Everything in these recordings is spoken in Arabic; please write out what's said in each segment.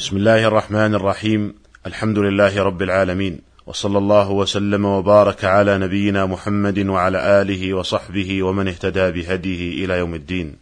بسم الله الرحمن الرحيم. الحمد لله رب العالمين. وصلى الله وسلم وبارك على نبينا محمد وعلى آله وصحبه ومن اهتدى بهديه إلى يوم الدين.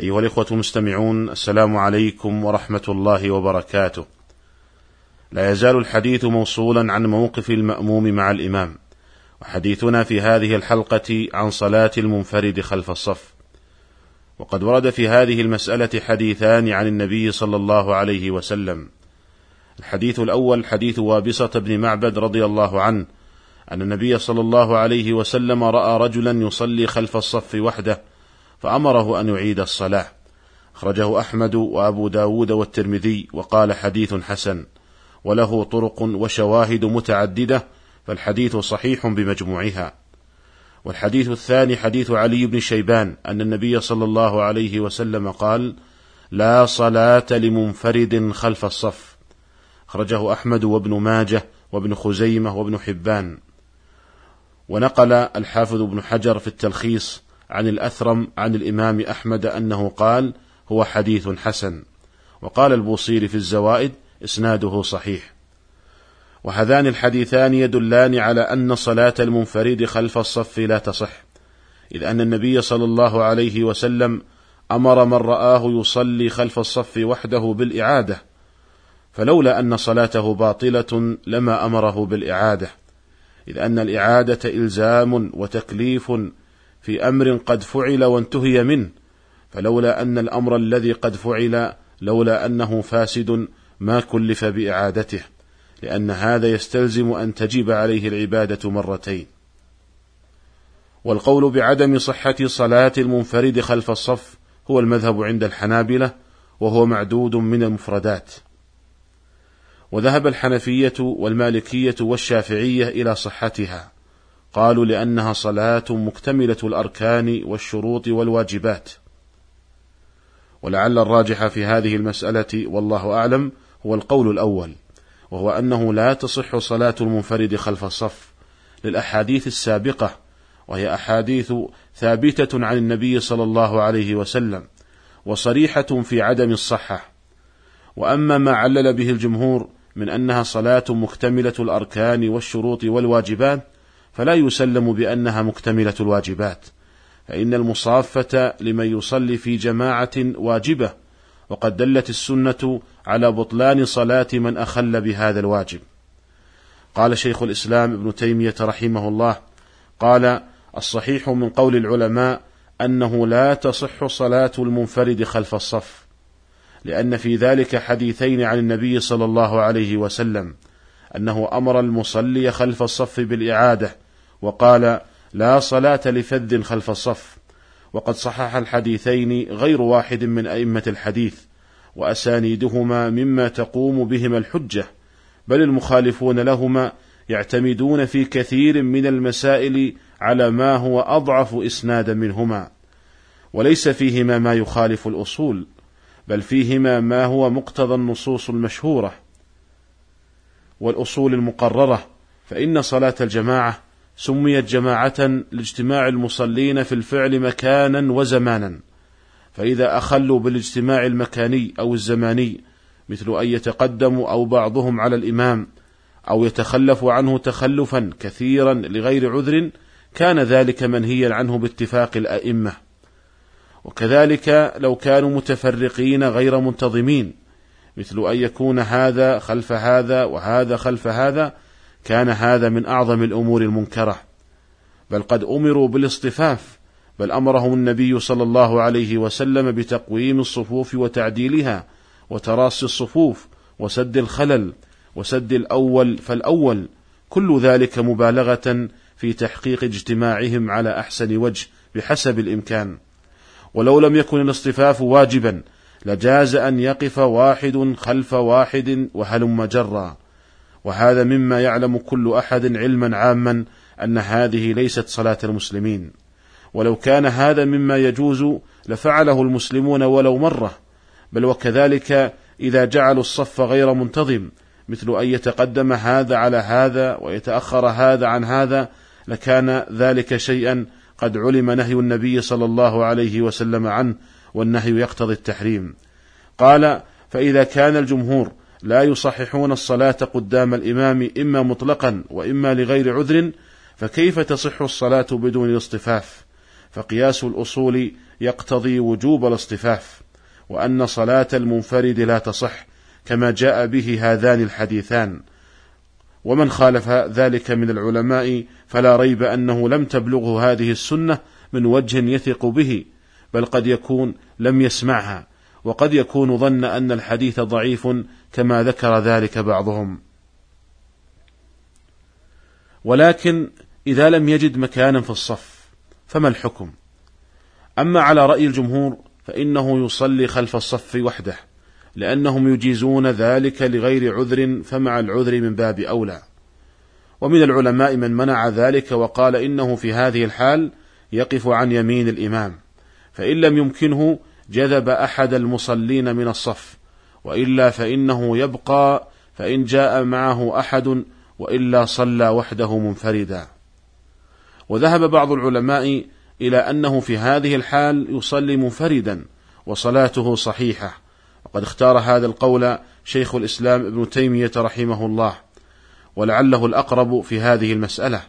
أيها الإخوة المستمعون السلام عليكم ورحمة الله وبركاته. لا يزال الحديث موصولا عن موقف المأموم مع الإمام. وحديثنا في هذه الحلقة عن صلاة المنفرد خلف الصف. وقد ورد في هذه المسألة حديثان عن النبي صلى الله عليه وسلم. الحديث الأول حديث وابصة بن معبد رضي الله عنه أن النبي صلى الله عليه وسلم رأى رجلا يصلي خلف الصف وحده فأمره أن يعيد الصلاة. أخرجه أحمد وأبو داود والترمذي وقال حديث حسن وله طرق وشواهد متعددة فالحديث صحيح بمجموعها. والحديث الثاني حديث علي بن شيبان أن النبي صلى الله عليه وسلم قال: لا صلاة لمنفرد خلف الصف. أخرجه أحمد وابن ماجه وابن خزيمة وابن حبان. ونقل الحافظ ابن حجر في التلخيص عن الأثرم عن الإمام أحمد أنه قال: هو حديث حسن. وقال البوصيري في الزوائد: إسناده صحيح. وهذان الحديثان يدلان على أن صلاة المنفرد خلف الصف لا تصح، إذ أن النبي صلى الله عليه وسلم أمر من رآه يصلي خلف الصف وحده بالإعادة، فلولا أن صلاته باطلة لما أمره بالإعادة، إذ أن الإعادة إلزام وتكليف في أمر قد فعل وانتهي منه، فلولا أن الأمر الذي قد فعل لولا أنه فاسد ما كلف بإعادته. لأن هذا يستلزم أن تجب عليه العبادة مرتين. والقول بعدم صحة صلاة المنفرد خلف الصف هو المذهب عند الحنابلة وهو معدود من المفردات. وذهب الحنفية والمالكية والشافعية إلى صحتها، قالوا لأنها صلاة مكتملة الأركان والشروط والواجبات. ولعل الراجح في هذه المسألة والله أعلم هو القول الأول، وهو أنه لا تصح صلاة المنفرد خلف الصف للأحاديث السابقة وهي أحاديث ثابتة عن النبي صلى الله عليه وسلم وصريحة في عدم الصحة. وأما ما علل به الجمهور من أنها صلاة مكتملة الأركان والشروط والواجبات فلا يسلم بأنها مكتملة الواجبات فإن المصافة لمن يصلي في جماعة واجبة وقد دلت السنة على بطلان صلاة من أخل بهذا الواجب. قال شيخ الإسلام ابن تيمية رحمه الله: قال: الصحيح من قول العلماء أنه لا تصح صلاة المنفرد خلف الصف، لأن في ذلك حديثين عن النبي صلى الله عليه وسلم، أنه أمر المصلي خلف الصف بالإعادة، وقال: لا صلاة لفذ خلف الصف، وقد صحح الحديثين غير واحد من أئمة الحديث، وأسانيدهما مما تقوم بهما الحجة، بل المخالفون لهما يعتمدون في كثير من المسائل على ما هو أضعف إسنادا منهما، وليس فيهما ما يخالف الأصول، بل فيهما ما هو مقتضى النصوص المشهورة والأصول المقررة، فإن صلاة الجماعة سميت جماعة لاجتماع المصلين في الفعل مكانا وزمانا، فإذا أخلوا بالاجتماع المكاني أو الزماني مثل أن يتقدموا أو بعضهم على الإمام أو يتخلف عنه تخلفا كثيرا لغير عذر كان ذلك منهيا عنه باتفاق الأئمة. وكذلك لو كانوا متفرقين غير منتظمين مثل أن يكون هذا خلف هذا وهذا خلف هذا كان هذا من أعظم الأمور المنكرة بل قد أمروا بالاصطفاف بل أمرهم النبي صلى الله عليه وسلم بتقويم الصفوف وتعديلها وتراصي الصفوف وسد الخلل وسد الأول فالأول كل ذلك مبالغة في تحقيق اجتماعهم على أحسن وجه بحسب الإمكان. ولو لم يكن الاصطفاف واجبا لجاز أن يقف واحد خلف واحد وهلم جرا. وهذا مما يعلم كل أحد علما عاما أن هذه ليست صلاة المسلمين. ولو كان هذا مما يجوز لفعله المسلمون ولو مرة بل وكذلك إذا جعلوا الصف غير منتظم مثل أن يتقدم هذا على هذا ويتأخر هذا عن هذا لكان ذلك شيئا قد علم نهي النبي صلى الله عليه وسلم عنه والنهي يقتضي التحريم. قال فإذا كان الجمهور لا يصححون الصلاة قدام الإمام إما مطلقا وإما لغير عذر فكيف تصح الصلاة بدون الاصطفاف؟ فقياس الأصول يقتضي وجوب الاصطفاف وأن صلاة المنفرد لا تصح كما جاء به هذان الحديثان. ومن خالف ذلك من العلماء فلا ريب أنه لم تبلغه هذه السنة من وجه يثق به بل قد يكون لم يسمعها. وقد يكون ظن أن الحديث ضعيف كما ذكر ذلك بعضهم. ولكن إذا لم يجد مكانا في الصف فما الحكم؟ أما على رأي الجمهور فإنه يصلي خلف الصف وحده لأنهم يجيزون ذلك لغير عذر فمع العذر من باب أولى. ومن العلماء من منع ذلك وقال إنه في هذه الحال يقف عن يمين الإمام فإن لم يمكنه جذب أحد المصلين من الصف. وإلا فإنه يبقى فإن جاء معه أحد وإلا صلى وحده منفردا. وذهب بعض العلماء إلى أنه في هذه الحال يصلي منفردا وصلاته صحيحة. وقد اختار هذا القول شيخ الإسلام ابن تيمية رحمه الله ولعله الأقرب في هذه المسألة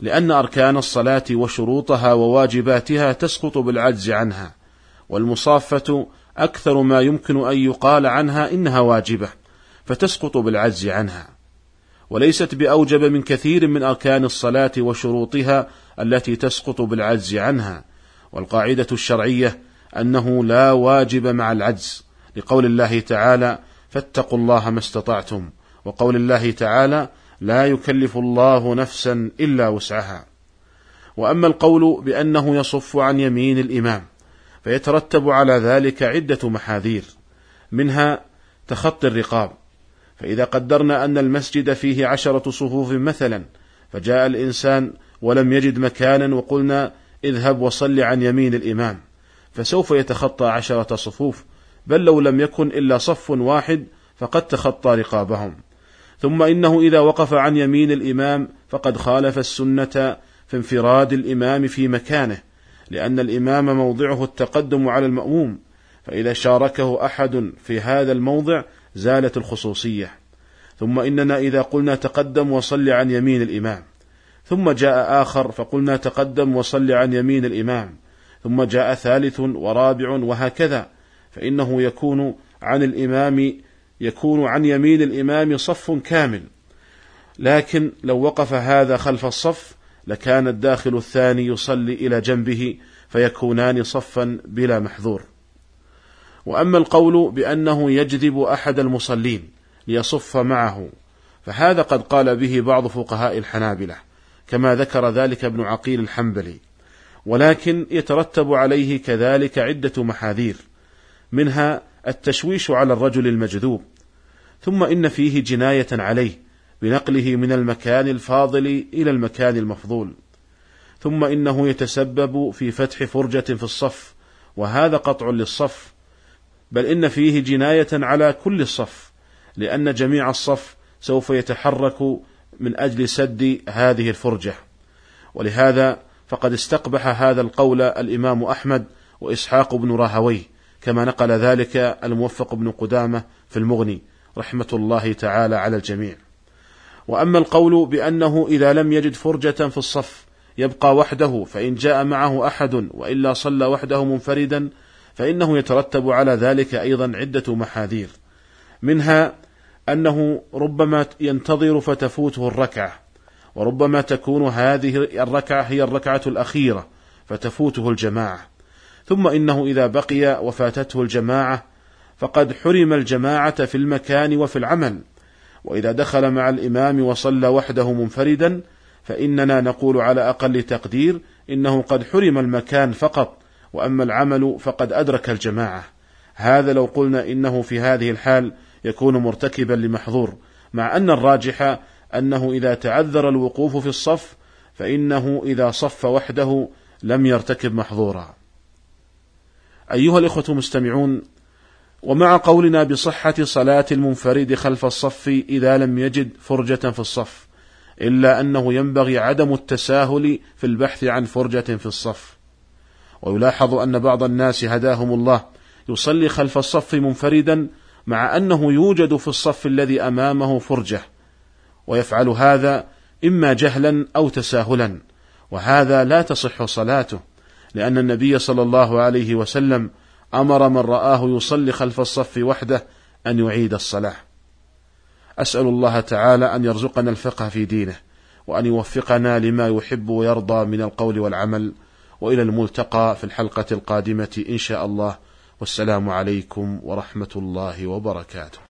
لأن أركان الصلاة وشروطها وواجباتها تسقط بالعجز عنها والمصافة أكثر ما يمكن أن يقال عنها إنها واجبة فتسقط بالعجز عنها. وليست بأوجب من كثير من أركان الصلاة وشروطها التي تسقط بالعجز عنها. والقاعدة الشرعية أنه لا واجب مع العجز لقول الله تعالى فاتقوا الله ما استطعتم وقول الله تعالى لا يكلف الله نفسا إلا وسعها وأما القول بأنه يصف عن يمين الإمام فيترتب على ذلك عدة محاذير منها تخطي الرقاب. فإذا قدرنا أن المسجد فيه عشرة صفوف مثلا فجاء الإنسان ولم يجد مكانا وقلنا اذهب وصل عن يمين الإمام. فسوف يتخطى عشرة صفوف بل لو لم يكن إلا صف واحد فقد تخطى رقابهم. ثم إنه إذا وقف عن يمين الإمام فقد خالف السنة في انفراد الإمام في مكانه. لأن الإمام موضعه التقدم على المأموم فإذا شاركه أحد في هذا الموضع زالت الخصوصية. ثم إننا إذا قلنا تقدم وصل عن يمين الإمام. ثم جاء آخر فقلنا تقدم وصل عن يمين الإمام. ثم جاء ثالث ورابع وهكذا فإنه يكون عن الإمام يكون عن يمين الإمام صف كامل. لكن لو وقف هذا خلف الصف لكان الداخل الثاني يصلي إلى جنبه فيكونان صفا بلا محذور وأما القول بأنه يجذب أحد المصلين ليصف معه فهذا قد قال به بعض فقهاء الحنابلة كما ذكر ذلك ابن عقيل الحنبلي. ولكن يترتب عليه كذلك عدة محاذير منها التشويش على الرجل المجذوب ثم إن فيه جناية عليه بنقله من المكان الفاضل إلى المكان المفضول. ثم إنه يتسبب في فتح فرجة في الصف وهذا قطع للصف بل إن فيه جناية على كل الصف لأن جميع الصف سوف يتحرك من أجل سد هذه الفرجة. ولهذا فقد استقبح هذا القول الإمام أحمد وإسحاق بن راهويه كما نقل ذلك الموفق بن قدامة في المغني رحمة الله تعالى على الجميع. وأما القول بأنه إذا لم يجد فرجة في الصف يبقى وحده فإن جاء معه أحد وإلا صلى وحده منفردا فإنه يترتب على ذلك أيضا عدة محاذير. منها أنه ربما ينتظر فتفوته الركعة وربما تكون هذه الركعة هي الركعة الأخيرة فتفوته الجماعة. ثم إنه إذا بقي وفاتته الجماعة فقد حرم الجماعة في المكان وفي العمل وإذا دخل مع الإمام وصلى وحده منفردا فإننا نقول على أقل تقدير إنه قد حرم المكان فقط وأما العمل فقد أدرك الجماعة. هذا لو قلنا إنه في هذه الحال يكون مرتكبا لمحظور مع أن الراجح أنه إذا تعذر الوقوف في الصف فإنه إذا صف وحده لم يرتكب محظورا. أيها الإخوة المستمعون ومع قولنا بصحة صلاة المنفرد خلف الصف إذا لم يجد فرجة في الصف إلا أنه ينبغي عدم التساهل في البحث عن فرجة في الصف. ويلاحظ أن بعض الناس هداهم الله يصلي خلف الصف منفردا مع أنه يوجد في الصف الذي أمامه فرجة ويفعل هذا إما جهلا أو تساهلا وهذا لا تصح صلاته لأن النبي صلى الله عليه وسلم أمر من رآه يصلي خلف الصف وحده أن يعيد الصلاة. أسأل الله تعالى أن يرزقنا الفقه في دينه وأن يوفقنا لما يحب ويرضى من القول والعمل وإلى الملتقى في الحلقة القادمة إن شاء الله. والسلام عليكم ورحمة الله وبركاته.